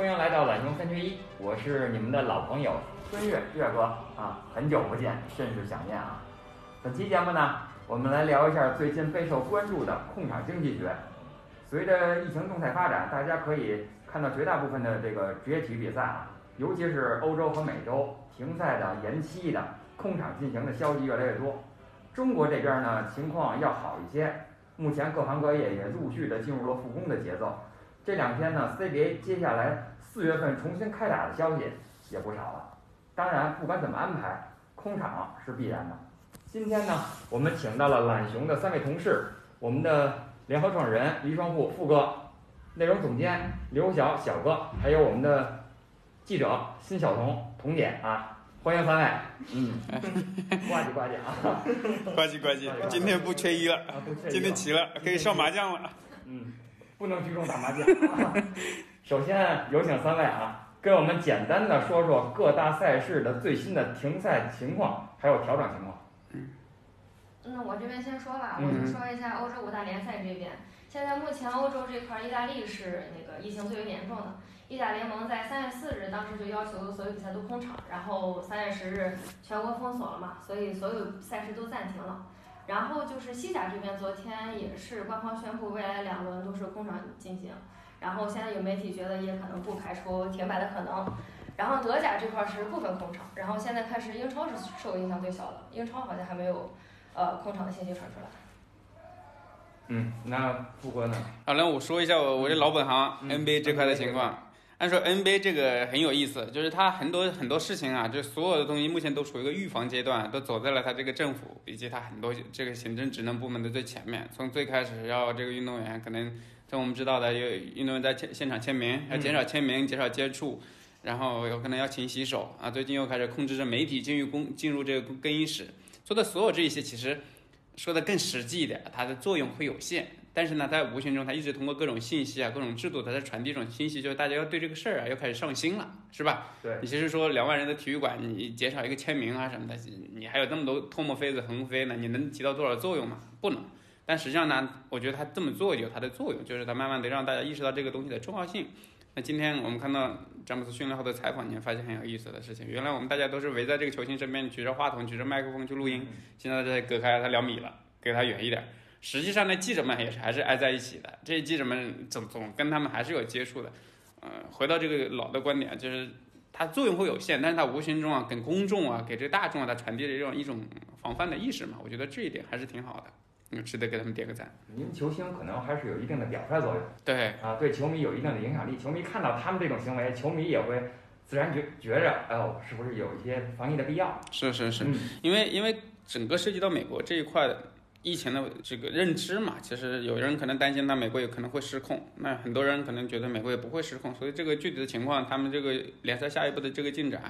欢迎来到懒熊三缺一，我是你们的老朋友孙越越哥啊，很久不见，甚是想念啊。本期节目呢，我们来聊一下最近备受关注的控场经济学。随着疫情动态发展，大家可以看到绝大部分的这个职业体育比赛啊，尤其是欧洲和美洲停赛的、延期的、空场进行的消息越来越多。中国这边呢，情况要好一些，目前各行各业也陆续的进入了复工的节奏。这两天呢，CBA 接下来四月份重新开打的消息也不少了。当然，不管怎么安排，空场是必然的。今天呢，我们请到了懒熊的三位同事，我们的联合创始人黎双富富哥，内容总监刘晓晓哥，还有我们的记者辛晓彤彤姐啊，欢迎三位。嗯，呱唧呱唧啊，呱唧呱唧，今天不缺一了，啊不缺一今天齐了，可以上麻将了。嗯，不能聚众打麻将、啊。首先有请三位啊，跟我们简单的说说各大赛事的最新的停赛情况，还有调整情况。嗯那我这边先说吧，嗯我就说一下欧洲五大联赛这边。现在目前欧洲这块儿，意大利是那个疫情最为严重的。意甲联盟在三月四日当时就要求所有比赛都空场，然后三月十日全国封锁了嘛，所以所有赛事都暂停了。然后就是西甲这边，昨天也是官方宣布未来两轮都是空场进行。然后现在有媒体觉得也可能不排除停摆的可能。然后德甲这块儿是部分空场，然后现在开始英超是受影响最小的，英超好像还没有呃空场的信息传出来。嗯，那富哥呢？好那，我说一下我我这老本行嗯 NBA 这块的情况。按说 NBA 这个很有意思，就是它很多很多事情啊，就所有的东西目前都处于一个预防阶段，都走在了它这个政府以及它很多这个行政职能部门的最前面。从最开始要这个运动员可能从我们知道的，有运动员在签现场签名，要减少签名，减少接触，然后有可能要勤洗手啊。最近又开始控制着媒体进入公进入这个更衣室，做的所有这一些，其实说的更实际一点，它的作用会有限。但是呢，在无形中，他一直通过各种信息啊、各种制度，他在传递一种信息，就是大家要对这个事儿啊，要开始上心了，是吧？对你其实说两万人的体育馆，你减少一个签名啊什么的，你还有那么多唾沫飞子横飞呢，你能起到多少作用吗？不能。但实际上呢，我觉得他这么做有它的作用，就是他慢慢的让大家意识到这个东西的重要性。那今天我们看到詹姆斯训练后的采访，你会发现很有意思的事情。原来我们大家都是围在这个球星身边，举着话筒、举着麦克风去录音，现在大家隔开他两米了，给他远一点。实际上呢，记者们也是还是挨在一起的，这些记者们总总跟他们还是有接触的。呃，回到这个老的观点，就是它作用会有限，但是它无形中啊，给公众啊，给这个大众啊，它传递了这种一种防范的意识嘛。我觉得这一点还是挺好的，嗯，值得给他们点个赞。您球星可能还是有一定的表率作用对，啊，对球迷有一定的影响力。球迷看到他们这种行为，球迷也会自然觉觉着，哎呦，是不是有一些防疫的必要？是是是，嗯因为因为整个涉及到美国这一块的疫情的这个认知嘛，其实有人可能担心，那美国有可能会失控，那很多人可能觉得美国也不会失控，所以这个具体的情况，他们这个联赛下一步的这个进展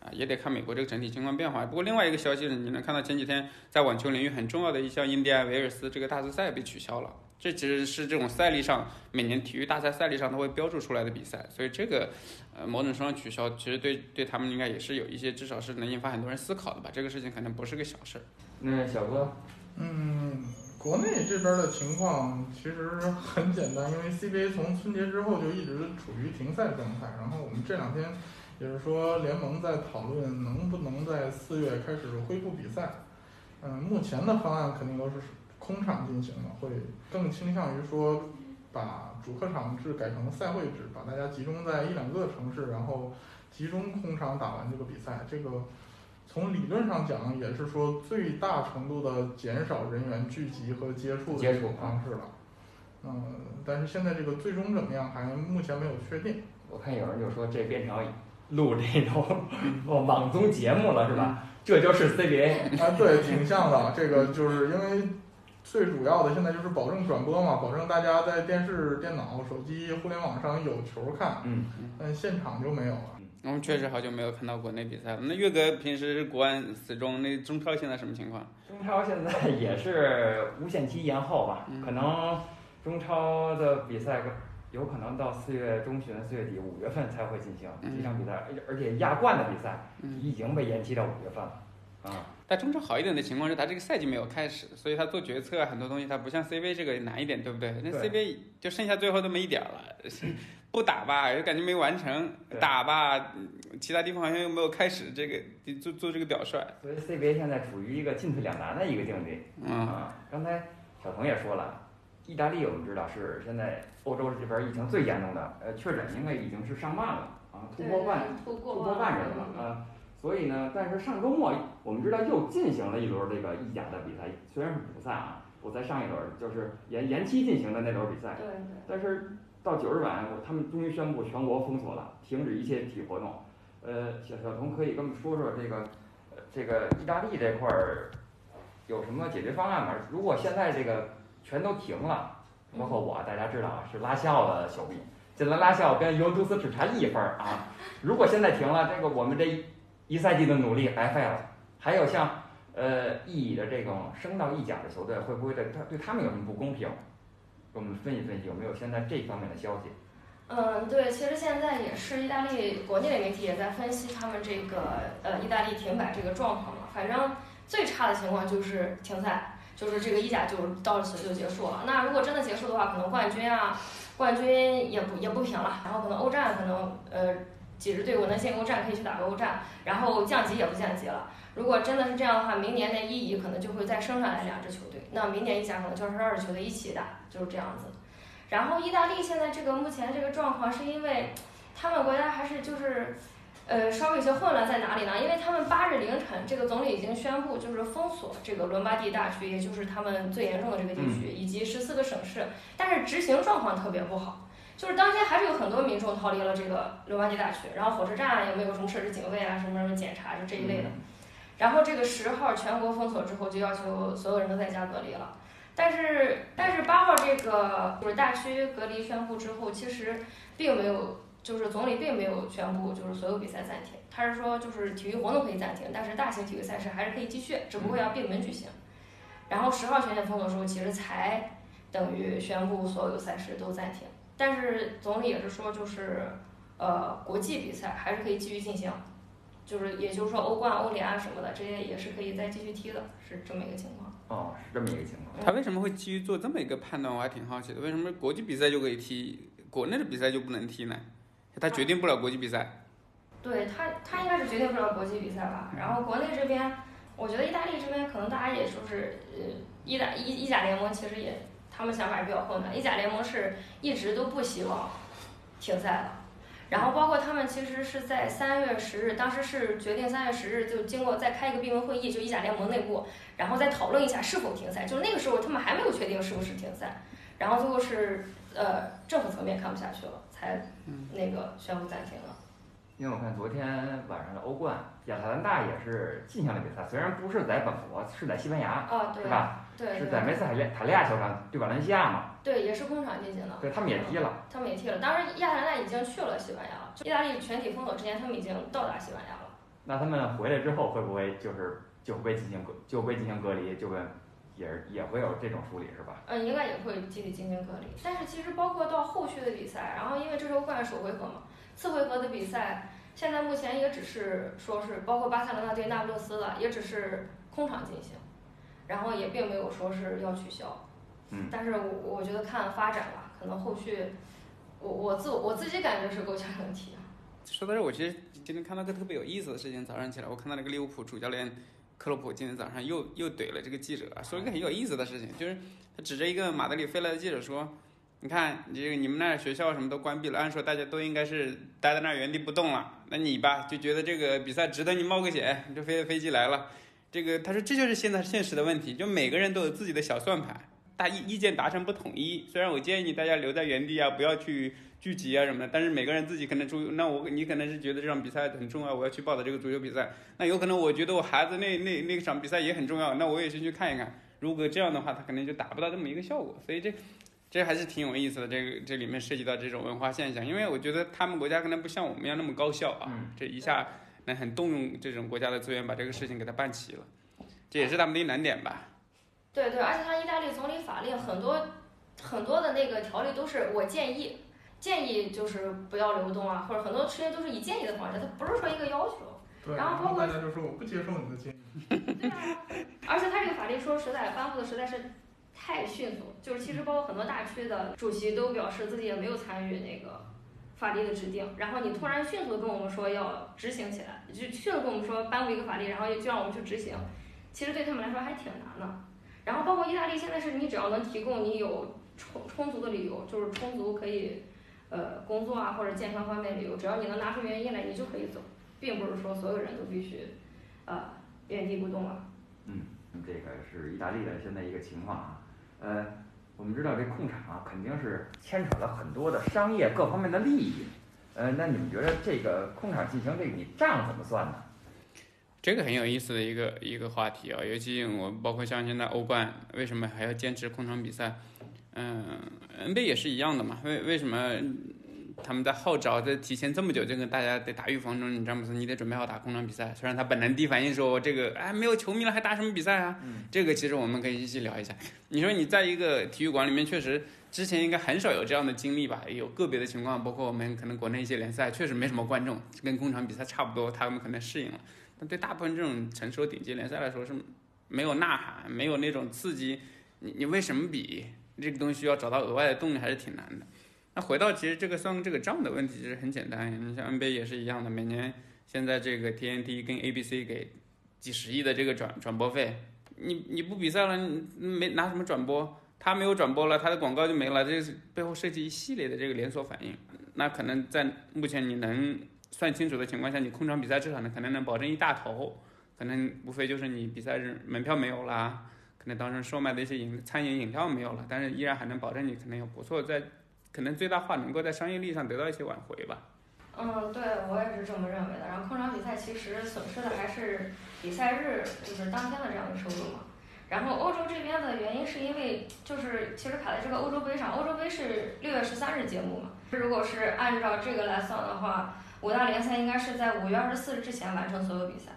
啊，也得看美国这个整体情况变化。不过另外一个消息是，你能看到前几天在网球领域很重要的一项印第安维尔斯这个大师赛被取消了。这其实是这种赛例上每年体育大赛赛例上都会标注出来的比赛，所以这个呃某种程度上取消，其实对对他们应该也是有一些至少是能引发很多人思考的吧。这个事情可能不是个小事儿。那小哥，嗯，国内这边的情况其实很简单，因为 CBA 从春节之后就一直处于停赛状态，然后我们这两天也是说联盟在讨论能不能在四月开始恢复比赛。嗯，目前的方案肯定都是空场进行的，会更倾向于说把主客场制改成赛会制，把大家集中在一两个城市，然后集中空场打完这个比赛。这个从理论上讲，也是说最大程度的减少人员聚集和接触的方式了。嗯，但是现在这个最终怎么样，还目前没有确定。我看有人就说这变成录这种网综节目了，是吧？这就是 CBA。啊，对，挺像的。这个就是因为最主要的现在就是保证转播嘛，保证大家在电视、电脑、手机、互联网上有球看，嗯，但现场就没有了。我们确实好久没有看到国内比赛了。那岳哥平时国安死忠，那中超现在什么情况？中超现在 也是无限期延后吧，可能中超的比赛有可能到四月中旬、四月底、五月份才会进行嗯几场比赛，而而且亚冠的比赛嗯已经被延期到五月份了。啊，但中超好一点的情况是，他这个赛季没有开始，所以他做决策啊，很多东西他不像 CBA 这个难一点，对不对？那 CBA 就剩下最后那么一点儿了，不打吧又感觉没完成，打吧嗯其他地方好像又没有开始这个做做这个表率。所以 CBA 现在处于一个进退两难的一个境地。嗯，啊，刚才小鹏也说了，意大利我们知道是现在欧洲这边疫情最严重的，呃，确诊应该已经是上万了啊，突破万，突破万人了啊。所以呢，但是上周末我们知道又进行了一轮这个意甲的比赛，虽然是补赛啊，补在上一轮就是延延期进行的那轮比赛，对对。但是到九日晚，他们终于宣布全国封锁了，停止一切体育活动。呃，小小童可以跟我们说说这个，呃，这个意大利这块儿有什么解决方案吗？如果现在这个全都停了，包括我，大家知道啊，是拉肖的球迷，现在拉肖跟尤文图斯只差一分儿啊。如果现在停了，这个我们这一赛季的努力白费了。还有像呃意乙的这种升到意甲的球队，会不会对他对他们有什么不公平？给我们分析分析，有没有现在这方面的消息？嗯，对，其实现在也是意大利国内的媒体也在分析他们这个呃意大利停摆这个状况嘛。反正最差的情况就是停赛，就是这个意甲就到此就结束了。那如果真的结束的话，可能冠军啊，冠军也不也不平了，然后可能欧战可能呃几支队伍能进欧战可以去打个欧战，然后降级也不降级了。如果真的是这样的话，明年的一乙可能就会再升上来两支球队，那明年意甲可能就是二支球队一起打，就是这样子。然后意大利现在这个目前这个状况，是因为他们国家还是就是，呃，稍微有些混乱在哪里呢？因为他们八日凌晨，这个总理已经宣布就是封锁这个伦巴第大区，也就是他们最严重的这个地区，以及十四个省市，但是执行状况特别不好。就是当天还是有很多民众逃离了这个伦巴第大区，然后火车站啊也没有什么设置警卫啊，什么什么检查就这一类的。然后这个十号全国封锁之后，就要求所有人都在家隔离了。但是，但是八号这个就是大区隔离宣布之后，其实并没有，就是总理并没有宣布就是所有比赛暂停，他是说就是体育活动可以暂停，但是大型体育赛事还是可以继续，只不过要闭门举行。然后十号全线封锁的时候，其实才等于宣布所有赛事都暂停，但是总理也是说就是呃国际比赛还是可以继续进行。就是，也就是说，欧冠、欧联啊什么的，这些也是可以再继续踢的，是这么一个情况。哦，是这么一个情况。他为什么会基于做这么一个判断？我还挺好奇的，为什么国际比赛就可以踢，国内的比赛就不能踢呢？他决定不了国际比赛。对他，他应该是决定不了国际比赛吧。然后国内这边，我觉得意大利这边可能大家也就是，呃，意大意意甲联盟其实也，他们想法也比较混乱。意甲联盟是一直都不希望停赛的。然后包括他们其实是在三月十日，当时是决定三月十日就经过再开一个闭门会议，就意甲联盟内部，然后再讨论一下是否停赛。就是那个时候他们还没有确定是不是停赛，然后最后是呃政府层面看不下去了，才那个宣布暂停了。因为我看昨天晚上的欧冠，亚特兰大也是进行了比赛，虽然不是在本国，是在西班牙，哦，对是吧？对对是在梅斯塔利塔利亚球场对瓦伦西亚嘛？对，也是空场进行的。对他们也踢了。他们也踢了，当时亚特兰大已经去了西班牙了，就意大利全体封锁之前，他们已经到达西班牙了。那他们回来之后会不会就是就会进行隔就会进行隔离，就跟也也会有这种处理是吧？嗯，应该也会集体进行隔离。但是其实包括到后续的比赛，然后因为这是欧冠首回合嘛，次回合的比赛现在目前也只是说是包括巴塞罗那对那不勒斯的，也只是空场进行，然后也并没有说是要取消。嗯但是我我觉得看发展吧，可能后续我我自我自己感觉是够呛能踢。说到这儿，我其实今天看到个特别有意思的事情，早上起来我看到那个利物浦主教练克洛普今天早上又又怼了这个记者，说了一个很有意思的事情，就是他指着一个马德里飞来的记者说。你看，你这个你们那儿学校什么都关闭了，按说大家都应该是待在那儿原地不动了。那你吧，就觉得这个比赛值得你冒个险，你就飞飞机来了。这个他说这就是现在现实的问题，就每个人都有自己的小算盘，大意意见达成不统一。虽然我建议大家留在原地啊，不要去聚集啊什么的，但是每个人自己可能注，那我你可能是觉得这场比赛很重要，我要去报的这个足球比赛。那有可能我觉得我孩子那那那场比赛也很重要，那我也先去看一看。如果这样的话，他可能就达不到这么一个效果。所以这这还是挺有意思的。这个这里面涉及到这种文化现象，因为我觉得他们国家可能不像我们一样那么高效啊，嗯这一下能很动用这种国家的资源把这个事情给它办齐了，这也是他们的一难点吧。对对，而且他意大利总理法令很多很多的那个条例都是我建议，建议就是不要流动啊，或者很多事情都是以建议的方式，它不是说一个要求。对，然后包括大家就说我不接受你的建议。对啊，而且他这个法令说实在颁布的实在是太迅速，就是其实包括很多大区的主席都表示自己也没有参与那个法律的制定，然后你突然迅速的跟我们说要执行起来，就迅速跟我们说颁布一个法律，然后就让我们去执行，其实对他们来说还挺难的。然后包括意大利现在是你只要能提供你有充充足的理由，就是充足可以呃工作啊或者健康方面的理由，只要你能拿出原因来，你就可以走，并不是说所有人都必须呃原地不动啊。嗯，这个是意大利的现在一个情况啊，呃。我们知道这控场啊，肯定是牵扯了很多的商业各方面的利益。呃，那你们觉得这个控场进行这笔账怎么算呢？这个很有意思的一个一个话题啊，尤其我包括像现在欧冠，为什么还要坚持控场比赛？嗯，NBA 也是一样的嘛。为为什么？他们在号召，在提前这么久就跟大家得打预防针，你詹姆斯，你得准备好打空场比赛。虽然他本能第一反应说，这个哎没有球迷了，还打什么比赛啊？这个其实我们可以一起聊一下。你说你在一个体育馆里面，确实之前应该很少有这样的经历吧？有个别的情况，包括我们可能国内一些联赛，确实没什么观众，跟工场比赛差不多，他们可能适应了。但对大部分这种成熟顶级联赛来说，是没有呐喊，没有那种刺激。你你为什么比？这个东西需要找到额外的动力，还是挺难的。那回到其实这个算这个账的问题，其实很简单。你像 NBA 也是一样的，每年现在这个 TNT 跟 ABC 给几十亿的这个转转播费，你你不比赛了，你没拿什么转播？他没有转播了，他的广告就没了，这是背后涉及一系列的这个连锁反应。那可能在目前你能算清楚的情况下，你控场比赛至少呢可能能保证一大头，可能无非就是你比赛日门票没有啦，可能当时售卖的一些饮餐饮饮料没有了，但是依然还能保证你可能有不错在。可能最大化能够在商业利益上得到一些挽回吧。嗯，对我也是这么认为的。然后控场比赛其实损失的还是比赛日就是当天的这样的收入嘛。然后欧洲这边的原因是因为就是其实卡在这个欧洲杯上，欧洲杯是六月十三日揭幕嘛。如果是按照这个来算的话，五大联赛应该是在五月二十四日之前完成所有比赛。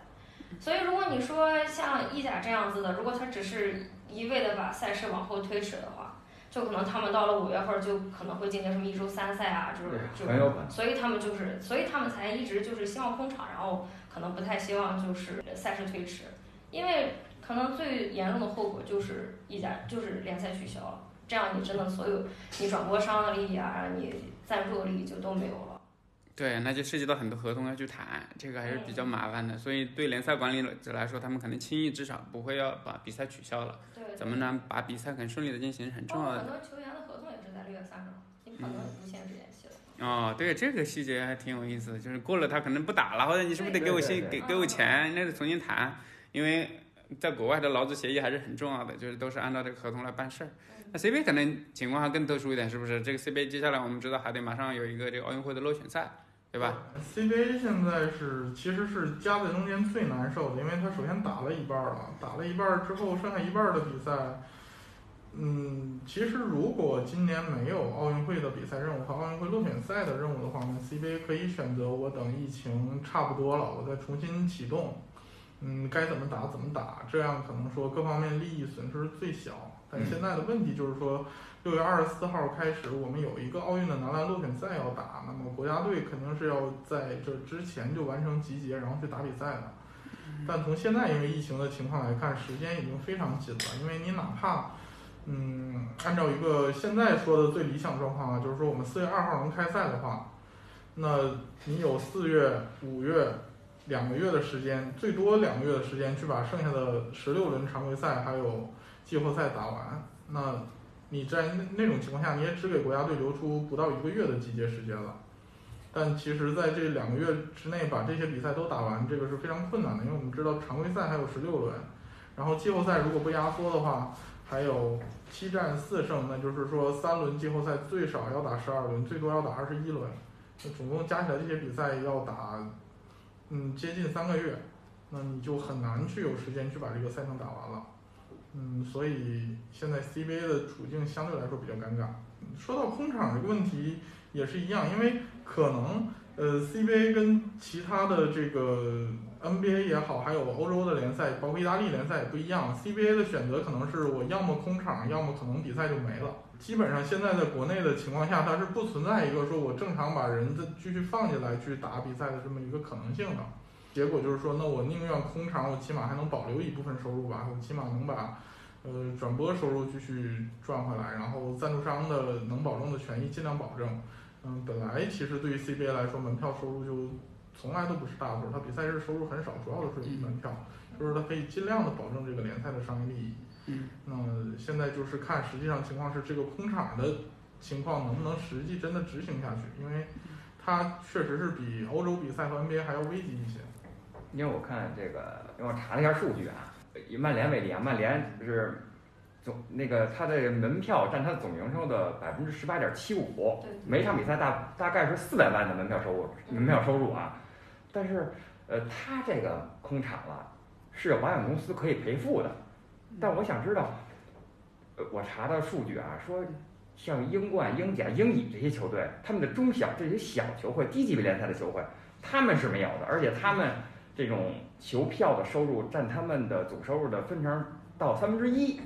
所以如果你说像意甲这样子的，如果他只是一味的把赛事往后推迟的话，就可能他们到了五月份就可能会进行什么一周三赛啊，就是就所以他们就是，所以他们才一直就是希望空场，然后可能不太希望就是赛事推迟，因为可能最严重的后果就是一家就是联赛取消了，这样你真的所有你转播商的利益啊，你赞助的利益就都没有了。对，那就涉及到很多合同要去谈，这个还是比较麻烦的。所以对联赛管理者来说，他们可能轻易至少不会要把比赛取消了。对。怎么能把比赛很顺利的进行，很重要的。很多球员的合同也是在六月三十号，你可能无限制延期了。哦，对，这个细节还挺有意思的，就是过了他可能不打了，或者你是不是得给我信给给我钱，那得重新谈。因为在国外的劳资协议还是很重要的，就是都是按照这个合同来办事儿。那 CBA 可能情况还更特殊一点，是不是？这个 CBA 接下来我们知道还得马上有一个这个奥运会的落选赛。对吧？CBA 现在是其实是夹在中间最难受的，因为它首先打了一半了，打了一半之后，剩下一半的比赛，嗯，其实如果今年没有奥运会的比赛任务和奥运会落选赛的任务的话呢，CBA 可以选择我等疫情差不多了，我再重新启动，嗯，该怎么打怎么打，这样可能说各方面利益损失最小。但现在的问题就是说。六月二十四号开始，我们有一个奥运的男篮落选赛要打，那么国家队肯定是要在这之前就完成集结，然后去打比赛的。但从现在因为疫情的情况来看，时间已经非常紧了。因为你哪怕，嗯，按照一个现在说的最理想状况啊，就是说我们四月二号能开赛的话，那你有四月、五月两个月的时间，最多两个月的时间去把剩下的十六轮常规赛还有季后赛打完，那。你在那那种情况下，你也只给国家队留出不到一个月的集结时间了。但其实，在这两个月之内把这些比赛都打完，这个是非常困难的，因为我们知道常规赛还有十六轮，然后季后赛如果不压缩的话，还有七战四胜，那就是说三轮季后赛最少要打十二轮，最多要打二十一轮，那总共加起来这些比赛要打，嗯，接近三个月，那你就很难去有时间去把这个赛程打完了。嗯，所以现在 CBA 的处境相对来说比较尴尬。说到空场这个问题也是一样，因为可能呃 CBA 跟其他的这个 NBA 也好，还有欧洲的联赛，包括意大利联赛也不一样。CBA 的选择可能是我要么空场，要么可能比赛就没了。基本上现在在国内的情况下，它是不存在一个说我正常把人再继续放进来去打比赛的这么一个可能性的。结果就是说，那我宁愿空场，我起码还能保留一部分收入吧，我起码能把。呃，转播收入继续赚回来，然后赞助商的能保证的权益尽量保证，嗯，本来其实对于 CBA 来说，门票收入就从来都不是大头，它比赛日收入很少，主要的是门票，就是它可以尽量的保证这个联赛的商业利益。嗯，那现在就是看实际上情况是这个空场的情况能不能实际真的执行下去，因为它确实是比欧洲比赛和 NBA 还要危急一些。因为我看这个，因为我查了一下数据啊，以曼联为例啊，曼联是总那个它的门票占它的总营收的百分之十八点七五，每场比赛大大概是四百万的门票收入，门票收入啊，但是呃，它这个空场了是有保险公司可以赔付的，但我想知道，呃，我查到数据啊，说像英冠、英甲、英乙这些球队，他们的中小这些小球会、低级别联赛的球会，他们是没有的，而且他们这种球票的收入占他们的总收入的分成到三分之一，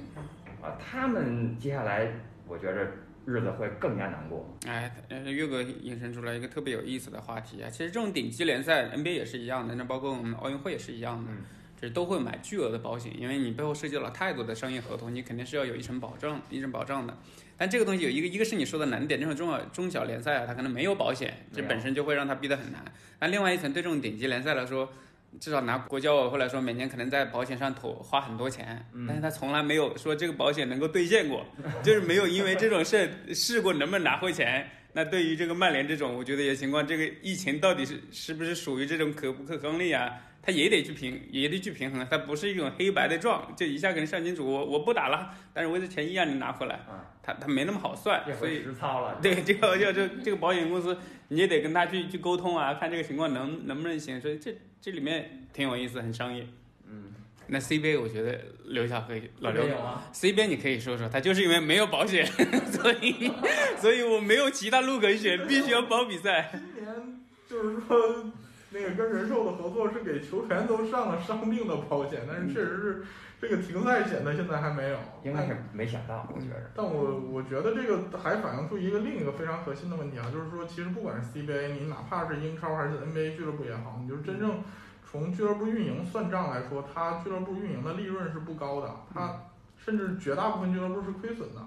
啊，他们接下来我觉着日子会更加难过。哎，呃岳哥引申出来一个特别有意思的话题啊。其实这种顶级联赛，NBA 也是一样的，那包括我们奥运会也是一样的，嗯就是都会买巨额的保险，因为你背后涉及到了太多的商业合同，你肯定是要有一层保障、一层保障的。但这个东西有一个，一个是你说的难点，这种中小中小联赛啊，它可能没有保险，这本身就会让它逼得很难。那另外一层，对这种顶级联赛来说，至少拿国家委会来说，每年可能在保险上投花很多钱，嗯但是他从来没有说这个保险能够兑现过，就是没有因为这种事试过能不能拿回钱。那对于这个曼联这种，我觉得也情况，这个疫情到底是是不是属于这种可不可抗力啊？他也得去平，也得去平衡，它不是一种黑白的状，就一下给你上清楚，我我不打了，但是我的钱一样能拿回来嗯，他他没那么好算，所以实操了。对，这个要这这个保险公司，你也得跟他去去沟通啊，看这个情况能能不能行。所以这这里面挺有意思，很商业。嗯，那 CBA 我觉得刘晓可以，老刘有啊，CBA 你可以说说，他就是因为没有保险，所以所以我没有其他路可选，必须要保比赛。今年就是说，那个跟人寿的合作是给球员都上了伤病的保险，但是确实是这个停赛险的现在还没有。应该是没想到，我觉着。但我我觉得这个还反映出一个另一个非常核心的问题啊，就是说，其实不管是 CBA，你哪怕是英超还是 NBA 俱乐部也好，你就是真正从俱乐部运营算账来说，它俱乐部运营的利润是不高的，它甚至绝大部分俱乐部是亏损的。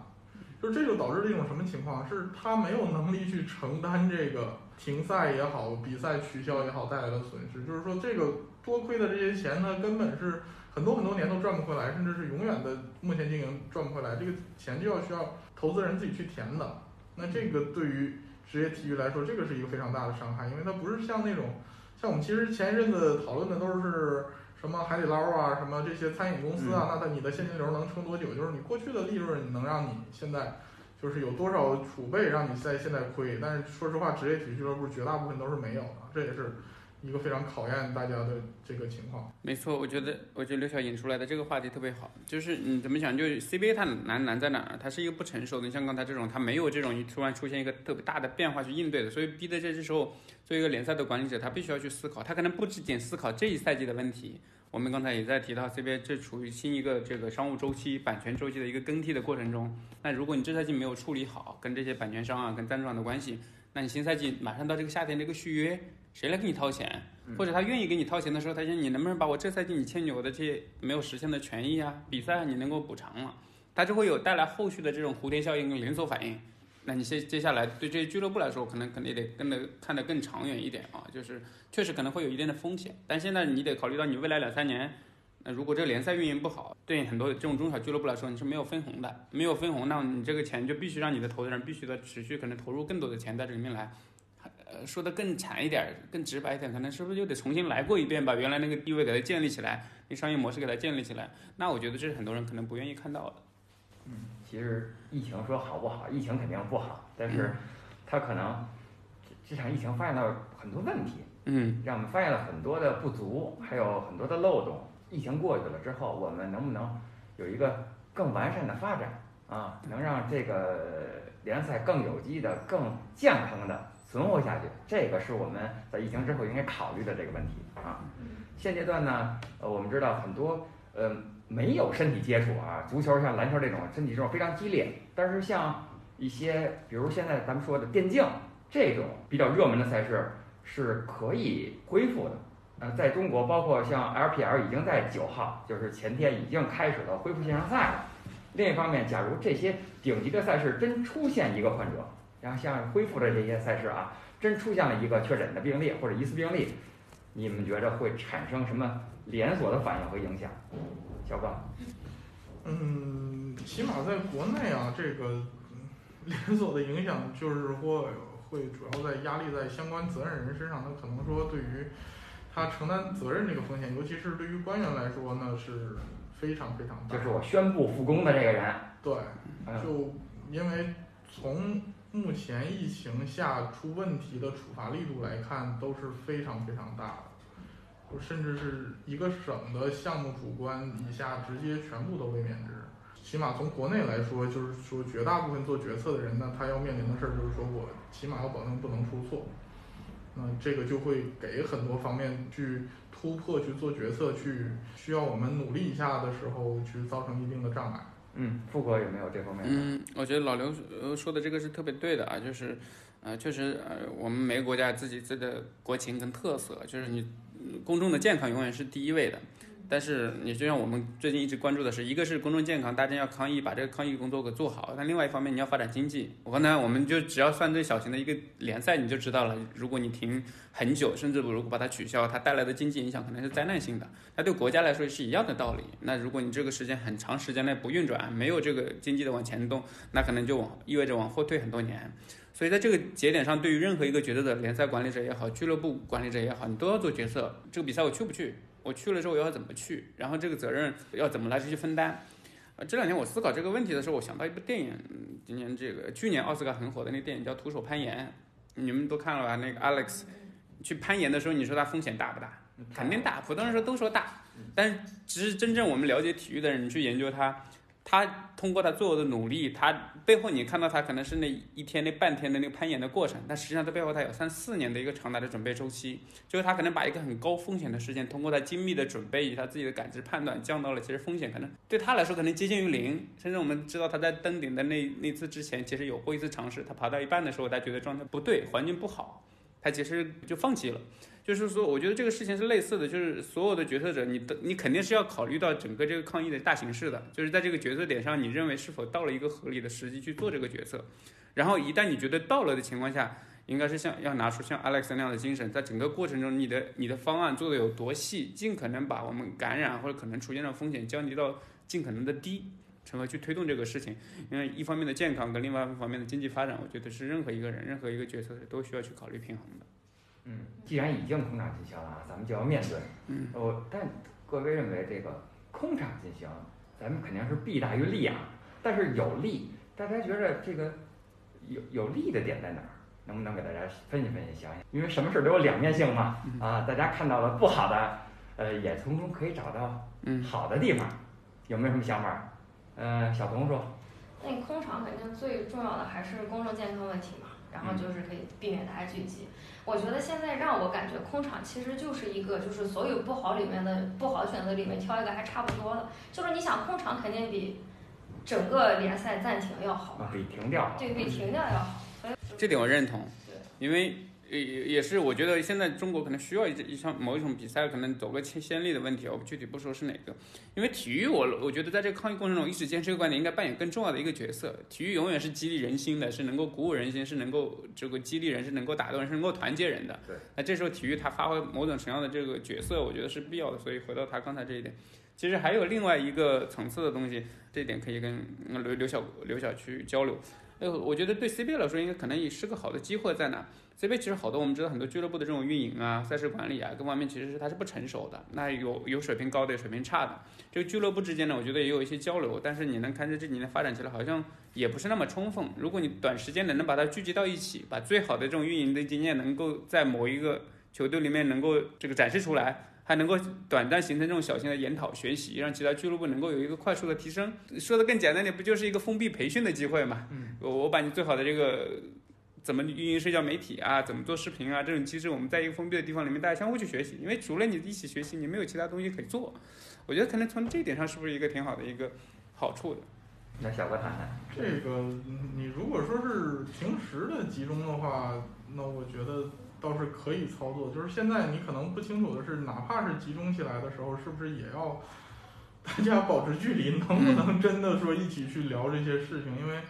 就这就导致了一种什么情况？是他没有能力去承担这个停赛也好、比赛取消也好带来的损失。就是说，这个多亏的这些钱呢，根本是很多很多年都赚不回来，甚至是永远的目前经营赚不回来。这个钱就要需要投资人自己去填的。那这个对于职业体育来说，这个是一个非常大的伤害，因为它不是像那种像我们其实前一阵子讨论的都是什么海底捞啊，什么这些餐饮公司啊，那它你的现金流能撑多久？就是你过去的利润能让你现在就是有多少储备让你在现在亏？但是说实话，职业体育俱乐部绝大部分都是没有的，这也是一个非常考验大家的这个情况。没错，我觉得我觉得刘晓引出来的这个话题特别好，就是你怎么讲，就是 CBA 它难难在哪儿？它是一个不成熟的，像刚才这种，它没有这种突然出现一个特别大的变化去应对的，所以逼得这时候作为一个联赛的管理者，他必须要去思考，他可能不止仅思考这一赛季的问题。我们刚才也在提到 CBA 这处于新一个这个商务周期、版权周期的一个更替的过程中。那如果你这赛季没有处理好跟这些版权商啊、跟赞助商的关系，那你新赛季马上到这个夏天这个续约，谁来给你掏钱？或者他愿意给你掏钱的时候，他说你能不能把我这赛季你签约我的这些没有实现的权益啊、比赛啊，你能够补偿了？它就会有带来后续的这种蝴蝶效应跟连锁反应。那你接接下来对这些俱乐部来说，可能肯定得跟得看得更长远一点啊，就是确实可能会有一定的风险，但现在你得考虑到你未来两三年，那如果这个联赛运营不好，对很多这种中小俱乐部来说你是没有分红的，没有分红，那你这个钱就必须让你的投资人必须得持续可能投入更多的钱在这里面来。呃，说的更惨一点，更直白一点，可能是不是又得重新来过一遍，把原来那个地位给它建立起来，那商业模式给它建立起来？那我觉得这是很多人可能不愿意看到的。嗯其实疫情说好不好，疫情肯定不好，但是它可能这这场疫情发现了很多问题，嗯，让我们发现了很多的不足，还有很多的漏洞。疫情过去了之后，我们能不能有一个更完善的发展啊？能让这个联赛更有机的、更健康的存活下去？这个是我们在疫情之后应该考虑的这个问题啊。现阶段呢，呃，我们知道很多呃没有身体接触啊，足球像篮球这种身体接触非常激烈，但是像一些比如现在咱们说的电竞这种比较热门的赛事是可以恢复的。呃，在中国，包括像 LPL 已经在九号，就是前天已经开始了恢复线上赛了。另一方面，假如这些顶级的赛事真出现一个患者，然后像恢复的这些赛事啊，真出现了一个确诊的病例或者疑似病例，你们觉得会产生什么连锁的反应和影响？小刚，嗯，起码在国内啊，这个嗯连锁的影响就是说会主要在压力在相关责任人身上，那可能说对于他承担责任这个风险，尤其是对于官员来说呢，是非常非常大。就是我宣布复工的这个人，对，嗯，就因为从目前疫情下出问题的处罚力度来看，都是非常非常大的，就甚至是一个省的项目主官以下直接全部都被免职。起码从国内来说，就是说绝大部分做决策的人呢，他要面临的事儿就是说我起码要保证不能出错。那这个就会给很多方面去突破、去做决策、去需要我们努力一下的时候，去造成一定的障碍。嗯，富哥有没有这方面的？嗯，我觉得老刘呃说的这个是特别对的啊，就是，呃，确实呃，我们每个国家自己自己的国情跟特色，就是你嗯公众的健康永远是第一位的。但是你就像我们最近一直关注的是，一个是公众健康，大家要抗疫，把这个抗疫工作给做好；但另外一方面，你要发展经济。我刚才我们就只要算这小型的一个联赛，你就知道了，如果你停很久，甚至如果把它取消，它带来的经济影响可能是灾难性的。那对国家来说是一样的道理。那如果你这个时间很长时间内不运转，没有这个经济的往前动，那可能就往意味着往后退很多年。所以在这个节点上，对于任何一个角色的联赛管理者也好，俱乐部管理者也好，你都要做决策。这个比赛我去不去？我去了之后我要怎么去？然后这个责任要怎么来去分担？呃，这两天我思考这个问题的时候，我想到一部电影，今年这个去年奥斯卡很火的那电影叫《徒手攀岩》，你们都看了吧？那个 Alex 去攀岩的时候，你说他风险大不大？肯定大，普通人说都说大，但是只是真正我们了解体育的人，你去研究他，他通过他做的努力，他背后你看到他可能是那一天那半天的那个攀岩的过程，但实际上在背后他有三四年的一个长达的准备周期，就是他可能把一个很高风险的事件，通过他精密的准备以他自己的感知判断，降到了其实风险可能对他来说可能接近于零，甚至我们知道他在登顶的那那次之前，其实有过一次尝试，他爬到一半的时候，他觉得状态不对，环境不好，他其实就放弃了。就是说，我觉得这个事情是类似的，就是所有的决策者，你的你肯定是要考虑到整个这个抗疫的大形势的，就是在这个决策点上，你认为是否到了一个合理的时机去做这个决策，然后一旦你觉得到了的情况下，应该是像要拿出像 Alex 那样的精神，在整个过程中，你的你的方案做的有多细，尽可能把我们感染或者可能出现的风险降低到尽可能的低，从而去推动这个事情。因为一方面的健康跟另外一方面的经济发展，我觉得是任何一个人、任何一个决策者都需要去考虑平衡的。嗯，既然已经空场进行了啊，咱们就要面对。嗯，我但各位认为这个空场进行，咱们肯定是弊大于利啊。但是有利，大家觉得这个有有利的点在哪儿？能不能给大家分析分析，想想？因为什么事儿都有两面性嘛。啊，大家看到了不好的，呃，也从中可以找到嗯好的地方。有没有什么想法？呃，小童说，那你空场肯定最重要的还是公众健康问题嘛，然后就是可以避免大家聚集。我觉得现在让我感觉空场其实就是一个，就是所有不好里面的不好选择里面挑一个还差不多的，就是你想空场肯定比整个联赛暂停要好，啊，比停掉。对比停掉要好。这点我认同对，因为也也是我觉得现在中国可能需要一一项某一种比赛，可能走个先先例的问题，我具体不说是哪个，因为体育我我觉得在这个抗疫过程中，一直坚持这个观点，应该扮演更重要的一个角色。体育永远是激励人心的，是能够鼓舞人心，是能够这个激励人，是能够打动人，是能够团结人的。对，那这时候体育它发挥某种什么样的这个角色，我觉得是必要的。所以回到他刚才这一点。其实还有另外一个层次的东西，这一点可以跟嗯刘刘小刘小去交流。呃，我觉得对 CBA 来说，应该可能也是个好的机会在哪？CBA 其实好多我们知道很多俱乐部的这种运营啊、赛事管理啊各方面，其实是它是不成熟的。那有有水平高的，有水平差的。这个俱乐部之间呢，我觉得也有一些交流，但是你能看出这几年发展起来，好像也不是那么充分。如果你短时间内能把它聚集到一起，把最好的这种运营的经验能够在某一个球队里面能够这个展示出来。还能够短暂形成这种小型的研讨学习，让其他俱乐部能够有一个快速的提升。说的更简单点，不就是一个封闭培训的机会嘛？嗯，我我把你最好的这个怎么运营社交媒体啊，怎么做视频啊，这种机制，我们在一个封闭的地方里面，大家相互去学习。因为除了你一起学习，你没有其他东西可以做。我觉得可能从这一点上，是不是一个挺好的一个好处的？那小哥谈谈。这个嗯你如果说是平时的集中的话，那我觉得倒是可以操作。就是现在你可能不清楚的是，哪怕是集中起来的时候，是不是也要 大家保持距离？能不能真的说一起去聊这些事情？因为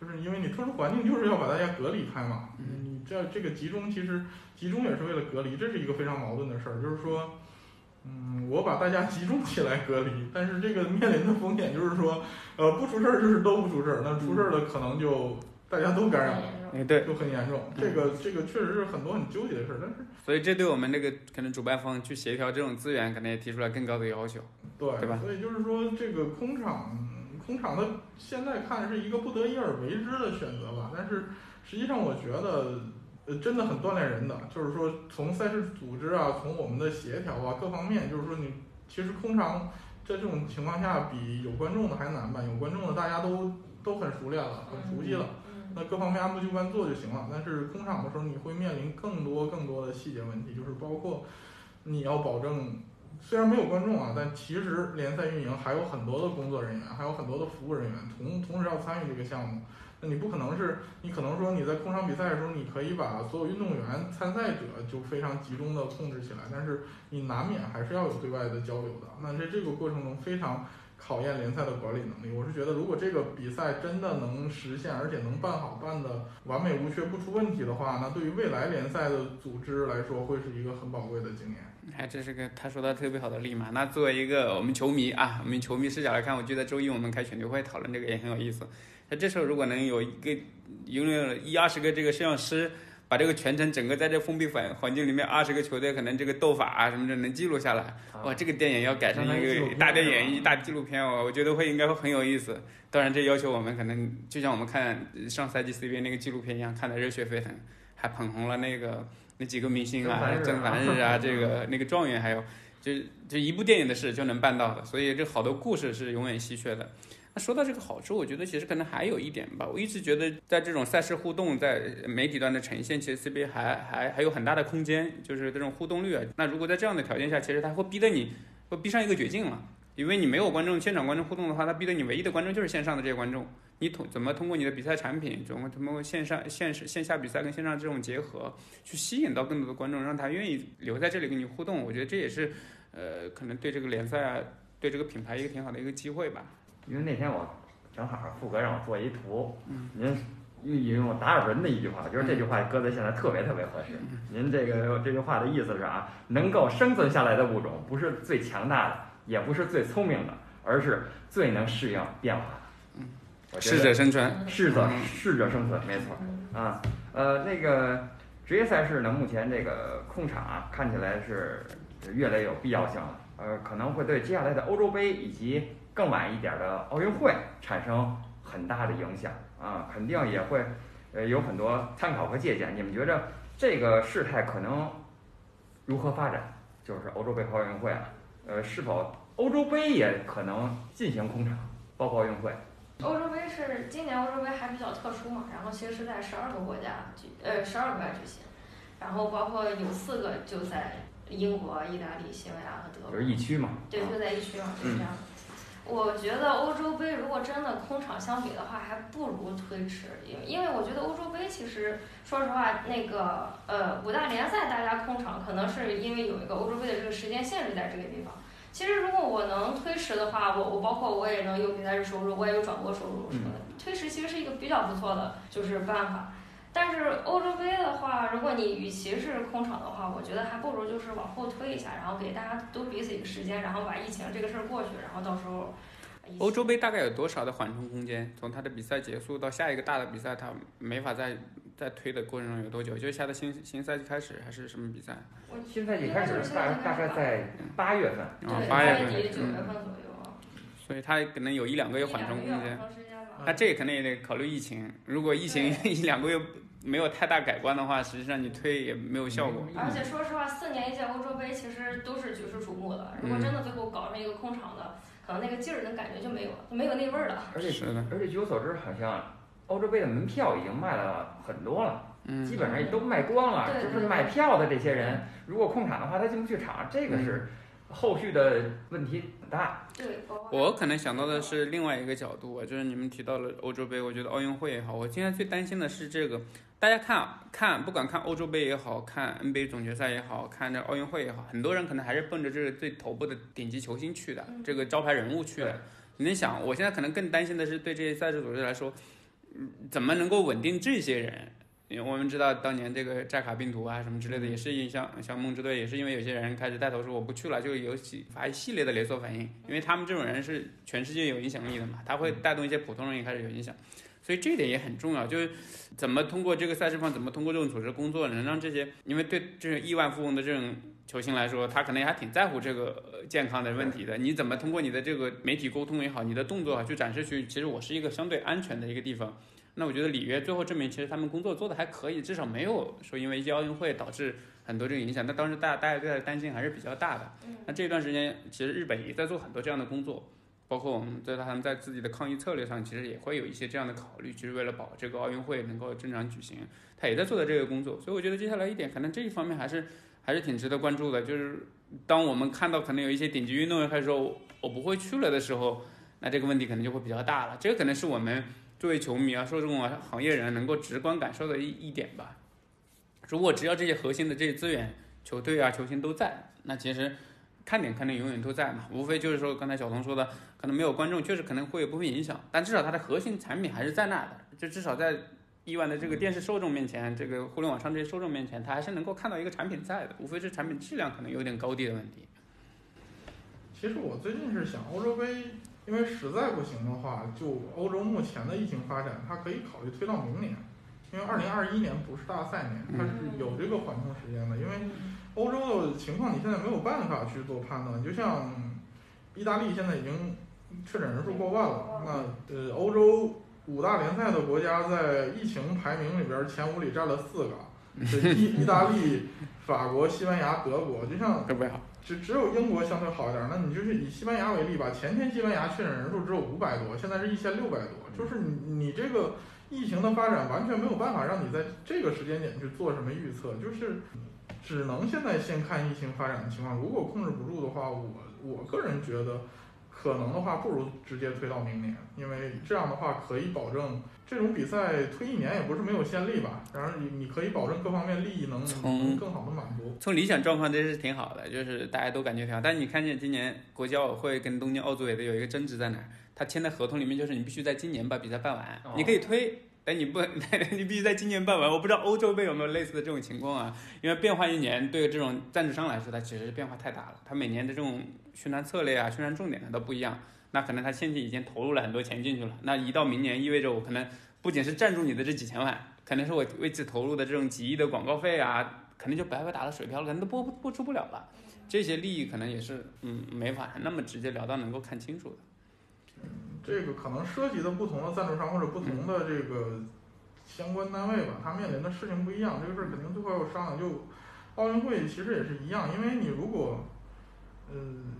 就就是因为你特殊环境就是要把大家隔离开嘛。嗯你这这个集中其实集中也是为了隔离，这是一个非常矛盾的事儿，就是说。嗯，我把大家 集中起来隔离，但是这个面临的风险就是说，呃，不出事儿就是都不出事儿，那出事儿了可能就大家都感染了，哎对，就很严重。这个这个确实是很多很纠结的事儿，但是所以这对我们这个可能主办方去协调这种资源，可能也提出了更高的要求。对，对吧所以就是说，这个空场，空场它现在看是一个不得已而为之的选择吧。但是实际上，我觉得，呃，真的很锻炼人的。就是说，从赛事组织啊，从我们的协调啊各方面，就是说你其实空场在这种情况下比有观众的还难吧。有观众的大家都都很熟练了，很熟悉了。那各方面按部就班做就行了。但是空场的时候，你会面临更多更多的细节问题，就是包括你要保证，虽然没有观众啊，但其实联赛运营还有很多的工作人员，还有很多的服务人员同同时要参与这个项目。那你不可能是，你可能说你在空场比赛的时候，你可以把所有运动员、参赛者就非常集中的控制起来，但是你难免还是要有对外的交流的。那在这个过程中非常考验联赛的管理能力。我是觉得，如果这个比赛真的能实现，而且能办好、办的完美无缺、不出问题的话，那对于未来联赛的组织来说，会是一个很宝贵的经验。哎，这是个他说的特别好的例嘛。那作为一个我们球迷啊，我们球迷视角来看，我觉得周一我们开全球会讨论这个也很有意思。那这时候如果能有一个拥有一二十个这个摄像师，把这个全程整个在这封闭环环境里面二十个球队可能这个斗法啊什么的能记录下来，哇，这个电影要改成一个大电影、一大纪录片哦，我觉得会应该会很有意思。当然，这要求我们可能就像我们看上赛季 CBA 那个纪录片一样，看得热血沸腾，还捧红了那个那几个明星啊，郑郑凡日啊，这个那个状元，还有就就一部电影的事就能办到的，所以这好多故事是永远稀缺的。那说到这个好处，我觉得其实可能还有一点吧。我一直觉得，在这种赛事互动，在媒体端的呈现，其实 CBA 还还还有很大的空间，就是这种互动率啊。那如果在这样的条件下，其实它会逼得你，会逼上一个绝境了。因为你没有观众，现场观众互动的话，它逼得你唯一的观众就是线上的这些观众。你通怎么通过你的比赛产品，怎么通过线上、线线下比赛跟线上这种结合，去吸引到更多的观众，让他愿意留在这里跟你互动？我觉得这也是，呃，可能对这个联赛啊，对这个品牌一个挺好的一个机会吧。因为那天我正好富哥让我做一图，您引用达尔文的一句话，就是这句话搁在现在特别特别合适。您这个这句话的意思是啊，能够生存下来的物种不是最强大的，也不是最聪明的，而是最能适应变化适得者生存。适者适者生存，没错。啊，呃，那个职业赛事呢，目前这个控场啊，看起来是越来越有必要性了。呃，可能会对接下来的欧洲杯以及更晚一点的奥运会产生很大的影响啊，肯定也会呃有很多参考和借鉴。你们觉着这个事态可能如何发展？就是欧洲杯和奥运会啊，呃，是否欧洲杯也可能进行空场，包括奥运会？欧洲杯是今年欧洲杯还比较特殊嘛，然后其实是在十二个国家举，呃，十二个国家举行，然后包括有四个就在英国、意大利、西班牙和德国就是，疫区嘛。对，就在疫区嘛，就是这样的。我觉得欧洲杯如果真的空场相比的话，还不如推迟，因为因为我觉得欧洲杯其实说实话，那个呃五大联赛大家空场，可能是因为有一个欧洲杯的这个时间限制在这个地方。其实如果我能推迟的话，我我包括我也能有比赛日收入，我也有转播收入什么的。推迟其实是一个比较不错的就是办法。但是欧洲杯的话，如果你与其是空场的话，我觉得还不如就是往后推一下，然后给大家都彼此一个时间，然后把疫情这个事儿过去，然后到时候欧洲杯大概有多少的缓冲空间？从他的比赛结束到下一个大的比赛，他没法再再推的过程中有多久？就是下个新新赛季开始还是什么比赛？我新赛季开始大大概在八月份，八月份九月嗯份左右啊，所以他可能有一两个月缓冲空间。那这肯定也得考虑疫情，如果疫情一两个月没有太大改观的话，实际上你推也没有效果。而且说实话，四年一届欧洲杯其实都是举世瞩目的。如果真的最后搞成一个空场的，可能那个劲儿那感觉就没有了，就没有那味儿了。而且是的，而且据我所知，好像欧洲杯的门票已经卖了很多了，嗯基，本上都卖光了。对就是买票的这些人，如果空场的话，他进不去场，这个是后续的问题很大。对，包括我可能想到的是另外一个角度啊，就是你们提到了欧洲杯，我觉得奥运会也好，我现在最担心的是这个，大家看看，不管看欧洲杯也好看 NBA 总决赛也好看这奥运会也好，很多人可能还是奔着这个最头部的顶级球星去的，这个招牌人物去的。你能想，我现在可能更担心的是对这些赛事组织来说，嗯怎么能够稳定这些人？因为我们知道当年这个寨卡病毒啊什么之类的，也是影响像梦之队，也是因为有些人开始带头说我不去了，就有几发一系列的连锁反应。因为他们这种人是全世界有影响力的嘛，他会带动一些普通人也开始有影响。所以这一点也很重要，就是怎么通过这个赛事方，怎么通过这种组织工作，能让这些，因为对这种亿万富翁的这种球星来说，他可能还挺在乎这个健康的问题的。你怎么通过你的这个媒体沟通也好，你的动作啊，去展示去，其实我是一个相对安全的一个地方。那我觉得里约最后证明，其实他们工作做的还可以，至少没有说因为一些奥运会导致很多这个影响。那当时大大家对他的担心还是比较大的。那这段时间，其实日本也在做很多这样的工作。包括我们在他们在自己的抗疫策略上，其实也会有一些这样的考虑，就是为了保这个奥运会能够正常举行，他也在做的这个工作。所以我觉得接下来一点，可能这一方面还是还是挺值得关注的。就是当我们看到可能有一些顶级运动员开始说我不会去了的时候，那这个问题可能就会比较大了。这个可能是我们作为球迷啊、受众啊、行业人能够直观感受的一一点吧。如果只要这些核心的这些资源，球队啊、球星都在，那其实。看点肯定永远都在嘛，无非就是说刚才小童说的，可能没有观众，确实可能会有部分影响，但至少它的核心产品还是在那的，就至少在亿万的这个电视受众面前，这个互联网上这些受众面前，他还是能够看到一个产品在的，无非是产品质量可能有点高低的问题。其实我最近是想欧洲杯，因为实在不行的话，就欧洲目前的疫情发展，它可以考虑推到明年，因为二零二一年不是大赛年，它是有这个缓冲时间的，因为。欧洲的情况你现在没有办法去做判断，就像意大利现在已经确诊人数过万了，那呃欧洲五大联赛的国家在疫情排名里边前五里占了四个，是意意大利、法国、西班牙、德国，就像只只有英国相对好一点，那你就是以西班牙为例吧，前天西班牙确诊人数只有五百多，现在是一千六百多，就是你你这个疫情的发展完全没有办法让你在这个时间点去做什么预测，就是。只能现在先看疫情发展的情况，如果控制不住的话，我我个人觉得，可能的话不如直接推到明年，因为这样的话可以保证这种比赛推一年也不是没有先例吧。然后你你可以保证各方面利益能能更好的满足。从理想状况这是挺好的，就是大家都感觉挺好。但是你看见今年国际奥委会跟东京奥组委的有一个争执在哪？他签的合同里面就是你必须在今年把比赛办完，你可以推。但你不，你必须在今年办完。我不知道欧洲杯有没有类似的这种情况啊？因为变化一年对于这种赞助商来说，它其实变化太大了。它每年的这种宣传策略啊、宣传重点它都不一样。那可能他现在已经投入了很多钱进去了。那一到明年，意味着我可能不仅是赞助你的这几千万，可能是我为此投入的这种几亿的广告费啊，可能就白白打了水漂了，可能都播播出不了了。这些利益可能也是嗯没法那么直接聊到能够看清楚的。这个可能涉及的不同的赞助商或者不同的这个相关单位吧，他面临的事情不一样，这个事儿肯定最后要商量。就奥运会其实也是一样，因为你如果，呃，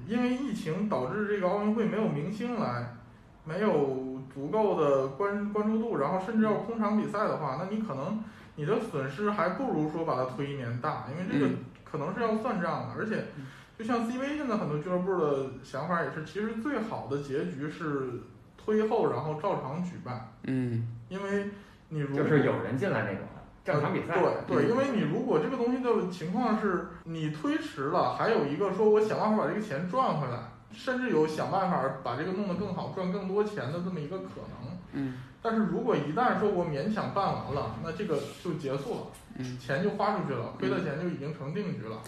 因为疫情导致这个奥运会没有明星来，没有足够的关关注度，然后甚至要空场比赛的话，那你可能你的损失还不如说把它推一年大，因为这个可能是要算账的，而且就像 CBA 现在很多俱乐部的想法也是，其实最好的结局是。推后，然后照常举办。嗯，因为你如就是有人进来那种正常比赛。对对，因为你如果这个东西的情况是你推迟了，还有一个说我想办法把这个钱赚回来，甚至有想办法把这个弄得更好、赚更多钱的这么一个可能。嗯。但是如果一旦说我勉强办完了，那这个就结束了。嗯。钱就花出去了，亏的钱就已经成定局了。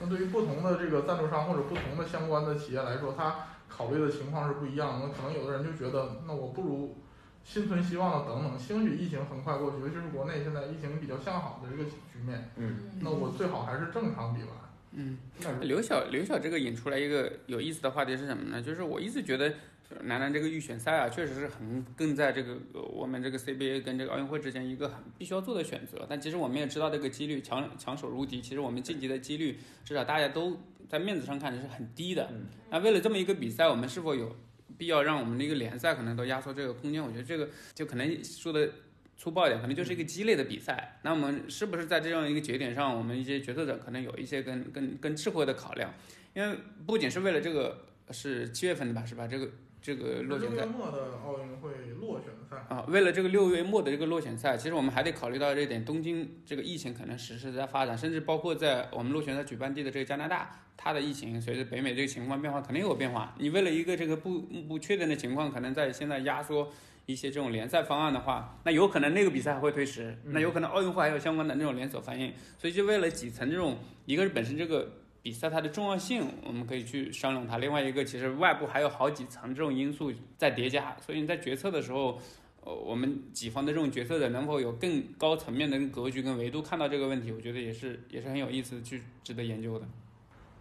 那对于不同的这个赞助商或者不同的相关的企业来说，它。考虑的情况是不一样的，可能有的人就觉得，那我不如心存希望的等等，兴许疫情很快过去，尤其是国内现在疫情比较向好的这个局面，嗯，那我最好还是正常比完。嗯，刘晓刘晓这个引出来一个有意思的话题是什么呢？就是我一直觉得。男篮这个预选赛啊，确实是很更在这个我们这个 CBA 跟这个奥运会之间一个很必须要做的选择。但其实我们也知道这个几率强强手如敌，其实我们晋级的几率至少大家都在面子上看着是很低的。那为了这么一个比赛，我们是否有必要让我们的一个联赛可能都压缩这个空间？我觉得这个就可能说的粗暴一点，可能就是一个鸡肋的比赛。那我们是不是在这样一个节点上，我们一些决策者可能有一些更更更智慧的考量？因为不仅是为了这个是七月份的吧，是吧？这个。这个落选赛，末的奥运会落选赛啊，为了这个六月末的这个落选赛，其实我们还得考虑到这一点，东京这个疫情可能时时在发展，甚至包括在我们落选赛举办地的这个加拿大，它的疫情随着北美这个情况变化，肯定有变化。你为了一个这个不不确定的情况，可能在现在压缩一些这种联赛方案的话，那有可能那个比赛还会推迟，嗯那有可能奥运会还有相关的那种连锁反应，所以就为了几层这种，一个是本身这个比赛它的重要性，我们可以去商量它；另外一个其实外部还有好几层这种因素在叠加，所以你在决策的时候。呃，我们己方的这种决策者能否有更高层面的格局跟维度看到这个问题，我觉得也是也是很有意思去值得研究的。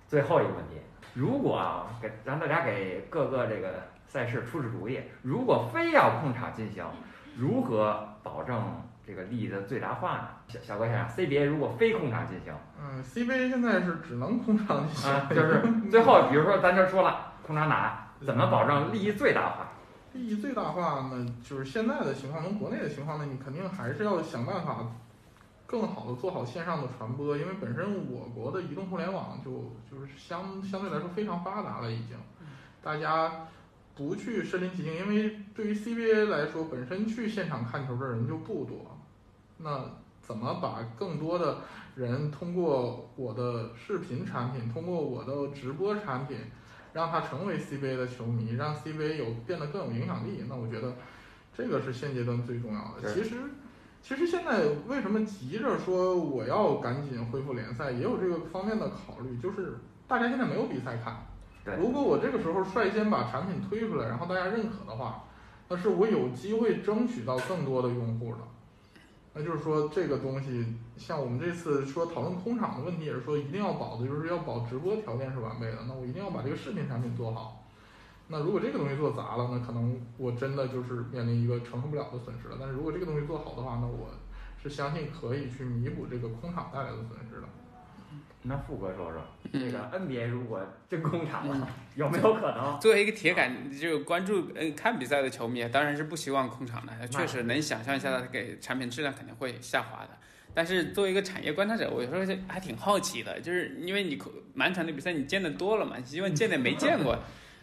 最后一个问题，如果啊，给让大家给各个这个赛事出出主意，如果非要控场进行，如何保证这个利益的最大化呢？小小哥先生，CBA 如果非空场进行嗯，CBA 现在是只能空场进行，啊，就是最后，比如说咱这说了空场打，怎么保证利益最大化？利益最大化呢，就是现在的情况跟国内的情况呢，你肯定还是要想办法更好的做好线上的传播，因为本身我国的移动互联网就就是相相对来说非常发达了，已经，大家不去身临其境，因为对于 CBA 来说，本身去现场看球的人就不多，那怎么把更多的人通过我的视频产品，通过我的直播产品，让他成为 CBA 的球迷，让 CBA 有变得更有影响力。那我觉得这个是现阶段最重要的。其实，其实现在为什么急着说我要赶紧恢复联赛，也有这个方面的考虑，就是大家现在没有比赛看对。如果我这个时候率先把产品推出来，然后大家认可的话，那是我有机会争取到更多的用户的。那就是说，这个东西像我们这次说讨论空场的问题，也是说一定要保的，就是要保直播条件是完备的。那我一定要把这个视频产品做好。那如果这个东西做砸了，那可能我真的就是面临一个承受不了的损失了。但是如果这个东西做好的话，那我是相信可以去弥补这个空场带来的损失的。那富哥说说，嗯这个 NBA 如果真空场了，有没有可能？作为一个铁杆，就关注嗯看比赛的球迷，当然是不希望空场的。确实能想象一下，它给产品质量肯定会下滑的。但是作为一个产业观察者，我有时候就还挺好奇的，就是因为你满场的比赛你见的多了嘛，你希望见点没见过。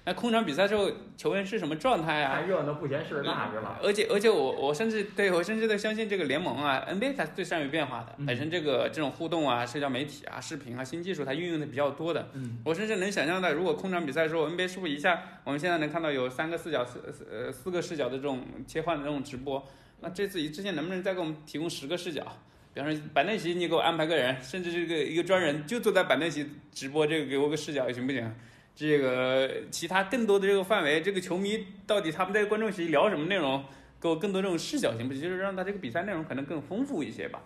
那空场比赛之后，球员是什么状态啊？看热闹不嫌事大是吧？而且而且我我甚至对我甚至都相信这个联盟啊，NBA 它是最善于变化的，嗯本身这个这种互动啊、社交媒体啊、视频啊、新技术它运用的比较多的。嗯，我甚至能想象到，如果空场比赛的时候，NBA 是不是一下我们现在能看到有三个视角、四四呃四个视角的这种切换的这种直播？那这次之前能不能再给我们提供十个视角？比方说板凳席，你给我安排个人，甚至这个一个专人就坐在板凳席直播，这个给我个视角行不行？这个其他更多的这个范围，这个球迷到底他们在观众席聊什么内容，给我更多这种视角行不行？就是让他这个比赛内容可能更丰富一些吧。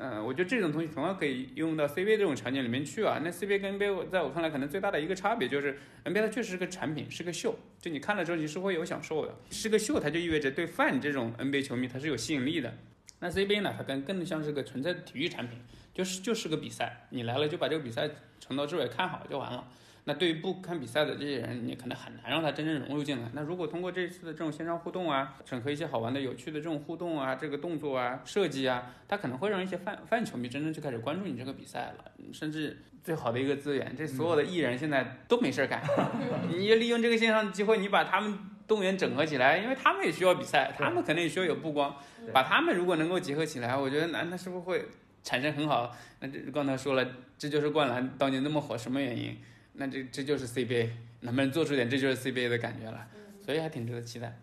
嗯，我觉得这种东西同样可以用到 CBA 这种场景里面去啊。那 CBA 跟 NBA 在我看来，可能最大的一个差别就是 NBA 它确实是个产品，是个秀，就你看了之后你是会有享受的，是个秀，它就意味着对 fan 这种 NBA 球迷它是有吸引力的。那 CBA 呢，它更更像是个纯粹的体育产品，就是就是个比赛，你来了就把这个比赛从头至尾看好就完了。那对于不看比赛的这些人，你可能很难让他真正融入进来。那如果通过这次的这种线上互动啊，整合一些好玩的、有趣的这种互动啊，这个动作啊、设计啊，他可能会让一些泛泛球迷真正就开始关注你这个比赛了。甚至最好的一个资源，这所有的艺人现在都没事儿干，你也利用这个线上的机会，你把他们动员整合起来，因为他们也需要比赛，他们肯定也需要有曝光，把他们如果能够结合起来，我觉得那那是不是会产生很好？那这刚才说了，这就是灌篮当年那么火，什么原因？那这这就是 CBA，能不能做出点这就是 CBA 的感觉了？所以还挺值得期待。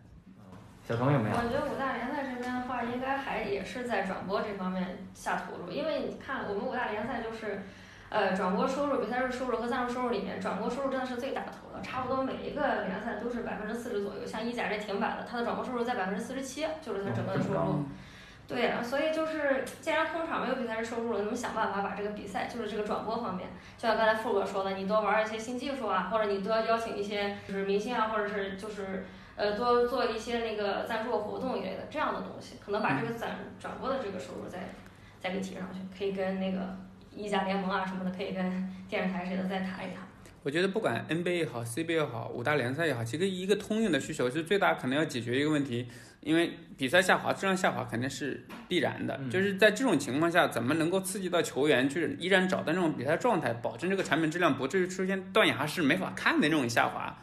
小童有没有？我觉得五大联赛这边的话，应该还也是在转播这方面下投入，因为你看我们五大联赛就是，呃，转播收入、比赛日收入和赞助收入里面，转播收入真的是最大头的，差不多每一个联赛都是百分之四十左右。像意甲这停摆的，它的转播收入在百分之四十七，就是它整个的收入。对啊，所以就是既然空场没有比赛日收入了，那么想办法把这个比赛，就是这个转播方面，就像刚才富哥说的，你多玩一些新技术啊，或者你多邀请一些就是明星啊，或者是就是呃多做一些那个赞助活动一类的这样的东西，可能把这个转转播的这个收入再再给提上去，可以跟那个意甲联盟啊什么的，可以跟 电视台谁的再谈一谈。我觉得不管 NBA 也好，CBA 也好，五大联赛也好，其实一个通用的需求是最大可能要解决一个问题，因为比赛下滑、质量下滑肯定是必然的。嗯就是在这种情况下，怎么能够刺激到球员去依然找到那种比赛状态，保证这个产品质量不至于出现断崖式没法看的那种下滑？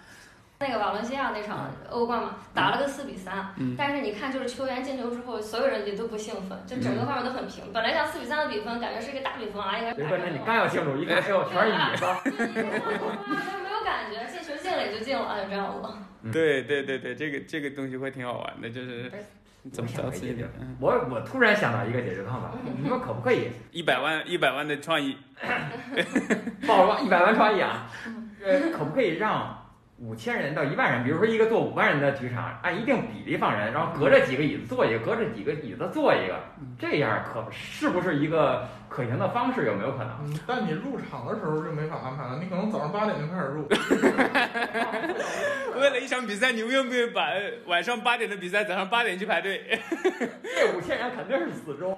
那个瓦伦西亚那场欧冠嘛，打了个四比三、嗯但是你看就是球员进球之后，所有人也都不兴奋，就整个画面都很平。本来像四比三的比分，感觉是一个大比分啊，应该别关键你刚要庆祝，一看，哎呦，全是你的。就没有感感觉，进球就进了，就这样了。对对对对，这个这个东西会挺好玩的，就是怎么想着急的个解决，我我突然想到一个解决方法，你们可不可以？一百万一百万的创意，报了一百万创意啊？呃，可不可以让五千人到一万人，比如说一个坐五万人的体育场，按一定比例放人，然后隔着几个椅子坐一个，隔着几个椅子坐一个，这样可是不是一个可行的方式？有没有可能？嗯，但你入场的时候就没法安排了，你可能早上八点就开始入。为了一场比赛，你愿不愿意把晚上八点的比赛早上八点去排队？这五千人肯定是死忠，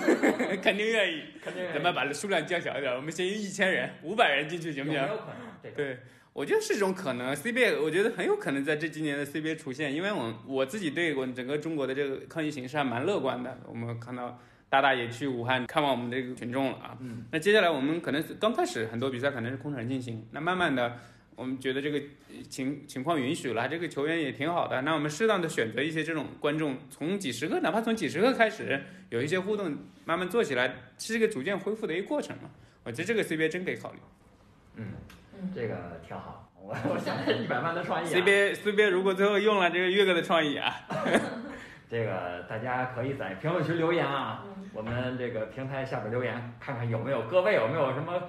肯定愿意。肯定咱们把数量降小一点，我们先一千人，五百人进去行不行？有没有可能？这个对，我觉得是种可能。CBA 我觉得很有可能在这几年的 CBA 出现，因为我我自己对我整个中国的这个抗疫形势还蛮乐观的。我们看到大大也去武汉看望我们这个群众了啊。嗯，那接下来我们可能刚开始很多比赛可能是空场进行，那慢慢的我们觉得这个情情况允许了，这个球员也挺好的，那我们适当的选择一些这种观众，从几十个，哪怕从几十个开始有一些互动，慢慢做起来，是一个逐渐恢复的一个过程嘛。我觉得这个 CBA 真可以考虑。嗯，嗯，这个挺好。我我想一百万的创意、啊。CBA CBA 如果最后用了这个岳哥的创意啊，这个大家可以在评论区留言啊，嗯我们这个平台下边留言，看看有没有各位有没有什么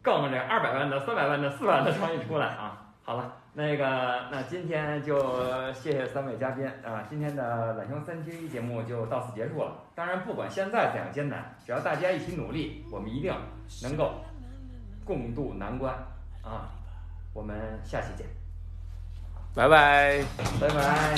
更这二百万的、三百万的、四百万的创意出来啊。好了，那个那今天就谢谢三位嘉宾啊，今天的懒熊三缺一节目就到此结束了。当然，不管现在怎样艰难，只要大家一起努力，我们一定能够共度难关啊我们下期见。拜拜。拜拜。